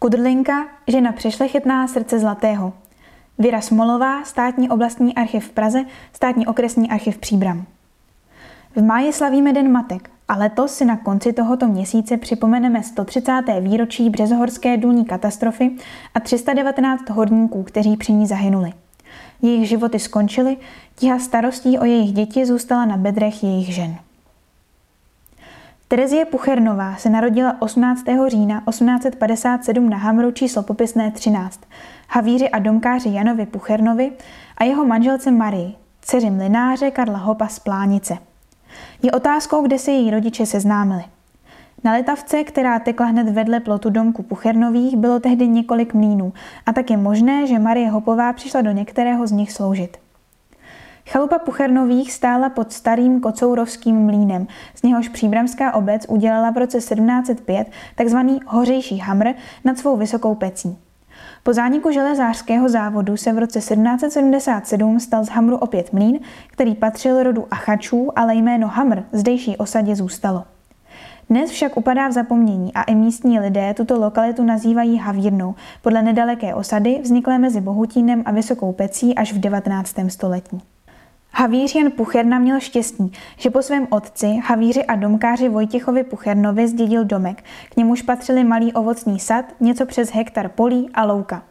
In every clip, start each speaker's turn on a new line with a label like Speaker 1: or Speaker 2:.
Speaker 1: Kudrlinka, žena přešlechetná srdce zlatého. Věra Smolová, státní oblastní archiv v Praze, státní okresní archiv Příbram. V máji slavíme Den matek a letos si na konci tohoto měsíce připomeneme 130. výročí březohorské důlní katastrofy a 319 horníků, kteří při ní zahynuli. Jejich životy skončily, tíha starostí o jejich děti zůstala na bedrech jejich žen. Terezie Puchernová se narodila 18. října 1857 na Hamru číslo popisné 13, havíři a domkáři Janovi Puchernovi a jeho manželce Marii, dceři mlináře Karla Hopa z Plánice. Je otázkou, kde se její rodiče seznámili. Na letavce, která tekla hned vedle plotu domku Puchernových, bylo tehdy několik mlínů a tak je možné, že Marie Hopová přišla do některého z nich sloužit. Chalupa Puchernových stála pod starým kocourovským mlínem, z něhož příbramská obec udělala v roce 1705 tzv. hořejší hamr nad svou vysokou pecí. Po zániku železářského závodu se v roce 1777 stal z Hamru opět mlín, který patřil rodu Achačů, ale jméno Hamr zdejší osadě zůstalo. Dnes však upadá v zapomnění a i místní lidé tuto lokalitu nazývají Havírnou, podle nedaleké osady vzniklé mezi Bohutínem a Vysokou Pecí až v 19. století. Havíř Jan Pucherna měl štěstí, že po svém otci, havíři a domkáři Vojtěchovi Puchernovi zdědil domek, k němuž patřili malý ovocný sad, něco přes hektar polí a louka.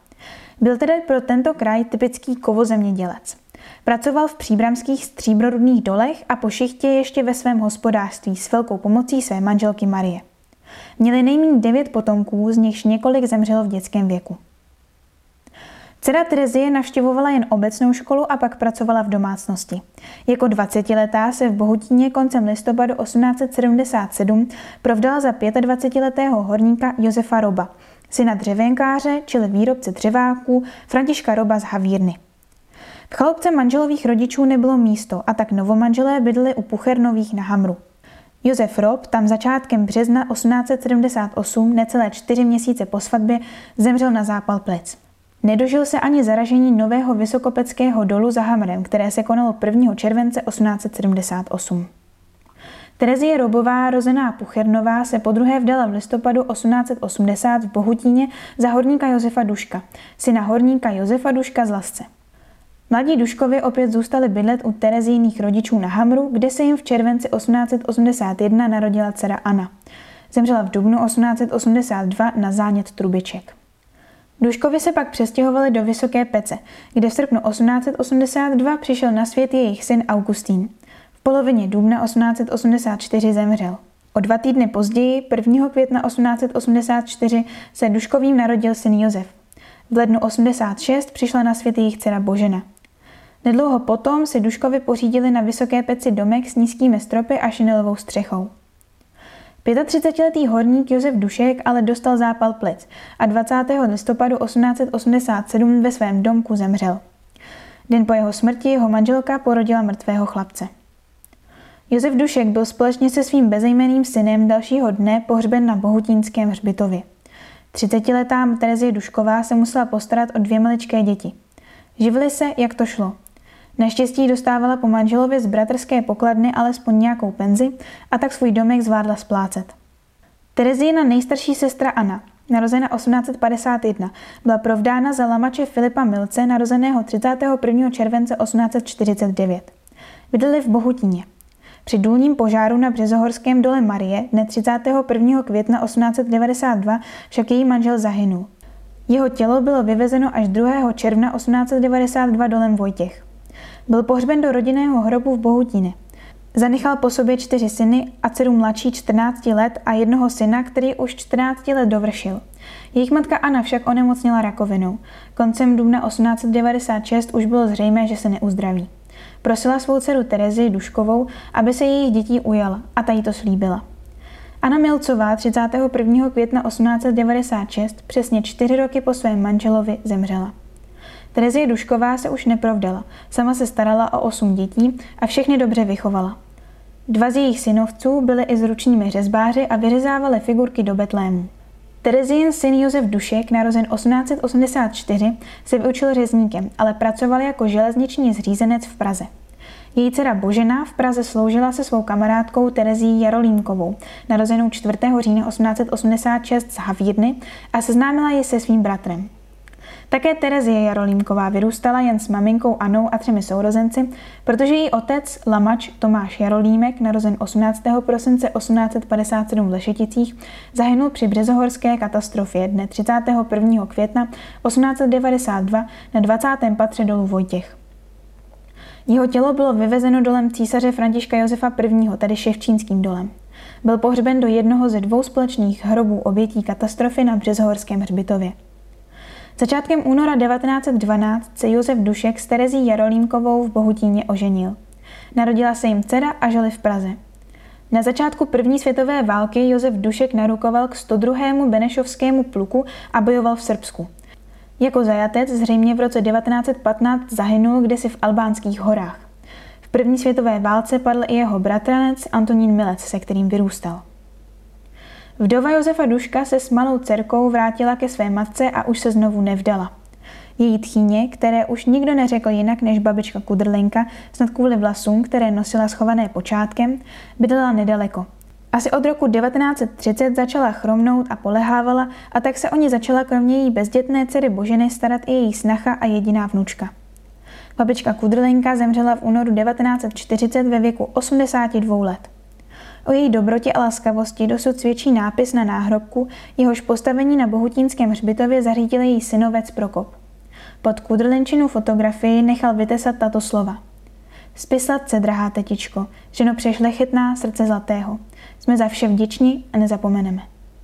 Speaker 1: Byl tedy pro tento kraj typický kovozemědělec. Pracoval v příbramských stříbrodných dolech a po šichtě ještě ve svém hospodářství s velkou pomocí své manželky Marie. Měli nejméně devět potomků, z nichž několik zemřelo v dětském věku. Dcera Terezie navštěvovala jen obecnou školu a pak pracovala v domácnosti. Jako 20-letá se v Bohutíně koncem listopadu 1877 provdala za 25-letého horníka Josefa Roba, syna dřevěnkáře, čili výrobce dřeváků Františka Roba z Havírny. V chalupce manželových rodičů nebylo místo a tak novomanželé bydleli u Puchernových na Hamru. Josef Rob tam začátkem března 1878, necelé čtyři měsíce po svatbě, zemřel na zápal plic. Nedožil se ani zaražení nového vysokopeckého dolu za Hamrem, které se konalo 1. července 1878. Terezie Robová, rozená Puchernová, se podruhé vdala v listopadu 1880 v Bohutíně za horníka Josefa Duška, syna horníka Josefa Duška z Lasce. Mladí Duškovi opět zůstali bydlet u Terezijných rodičů na Hamru, kde se jim v červenci 1881 narodila dcera Anna. Zemřela v dubnu 1882 na zánět trubiček. Duškovi se pak přestěhovali do Vysoké Pece, kde v srpnu 1882 přišel na svět jejich syn Augustín. V polovině dubna 1884 zemřel. O dva týdny později, 1. května 1884, se Duškovým narodil syn Josef. V lednu 86 přišla na svět jejich dcera Božena. Nedlouho potom si Duškovi pořídili na Vysoké peci domek s nízkými stropy a šinilovou střechou. 35-letý horník Josef Dušek ale dostal zápal plic a 20. listopadu 1887 ve svém domku zemřel. Den po jeho smrti jeho manželka porodila mrtvého chlapce. Josef Dušek byl společně se svým bezejmeným synem dalšího dne pohřben na Bohutínském hřbitově. 30-letá Terezie Dušková se musela postarat o dvě maličké děti. Živili se, jak to šlo – Naštěstí dostávala po manželovi z bratrské pokladny alespoň nějakou penzi a tak svůj domek zvládla splácet. Terezína nejstarší sestra Anna, narozena 1851, byla provdána za lamače Filipa Milce, narozeného 31. července 1849. Bydleli v Bohutíně. Při důlním požáru na Březohorském dole Marie dne 31. května 1892 však její manžel zahynul. Jeho tělo bylo vyvezeno až 2. června 1892 dolem Vojtěch. Byl pohřben do rodinného hrobu v Bohutíně. Zanechal po sobě čtyři syny a dceru mladší 14 let a jednoho syna, který už 14 let dovršil. Jejich matka Anna však onemocněla rakovinou. Koncem dubna 1896 už bylo zřejmé, že se neuzdraví. Prosila svou dceru Terezi Duškovou, aby se jejich dětí ujala a ta jí to slíbila. Anna Milcová 31. května 1896, přesně čtyři roky po svém manželovi, zemřela. Terezie Dušková se už neprovdala, sama se starala o osm dětí a všechny dobře vychovala. Dva z jejich synovců byli i zručními řezbáři a vyřezávali figurky do Betlému. Terezín syn Josef Dušek, narozen 1884, se vyučil řezníkem, ale pracoval jako železniční zřízenec v Praze. Její dcera Božena v Praze sloužila se svou kamarádkou Terezí Jarolímkovou, narozenou 4. října 1886 z Havírny a seznámila ji se svým bratrem. Také Terezie Jarolímková vyrůstala jen s maminkou Anou a třemi sourozenci, protože její otec, lamač Tomáš Jarolímek, narozen 18. prosince 1857 v Lešeticích, zahynul při březohorské katastrofě dne 31. května 1892 na 20. patře dolu Vojtěch. Jeho tělo bylo vyvezeno dolem císaře Františka Josefa I., tedy Ševčínským dolem. Byl pohřben do jednoho ze dvou společných hrobů obětí katastrofy na Březhorském hřbitově. Začátkem února 1912 se Josef Dušek s Terezí Jarolímkovou v Bohutíně oženil. Narodila se jim dcera a žili v Praze. Na začátku první světové války Josef Dušek narukoval k 102. Benešovskému pluku a bojoval v Srbsku. Jako zajatec zřejmě v roce 1915 zahynul kdysi v albánských horách. V první světové válce padl i jeho bratranec Antonín Milec, se kterým vyrůstal. Vdova Josefa Duška se s malou dcerkou vrátila ke své matce a už se znovu nevdala. Její tchýně, které už nikdo neřekl jinak než babička Kudrlinka, snad kvůli vlasům, které nosila schované počátkem, bydlela nedaleko. Asi od roku 1930 začala chromnout a polehávala a tak se o ní začala kromě její bezdětné dcery Boženy starat i její snacha a jediná vnučka. Babička Kudrlinka zemřela v únoru 1940 ve věku 82 let. O její dobrotě a laskavosti dosud svědčí nápis na náhrobku, jehož postavení na Bohutínském hřbitově zařídil její synovec Prokop. Pod kudrlinčinu fotografii nechal vytesat tato slova. Spisatce, drahá tetičko, ženo přešlechetná srdce zlatého. Jsme za vše vděční a nezapomeneme.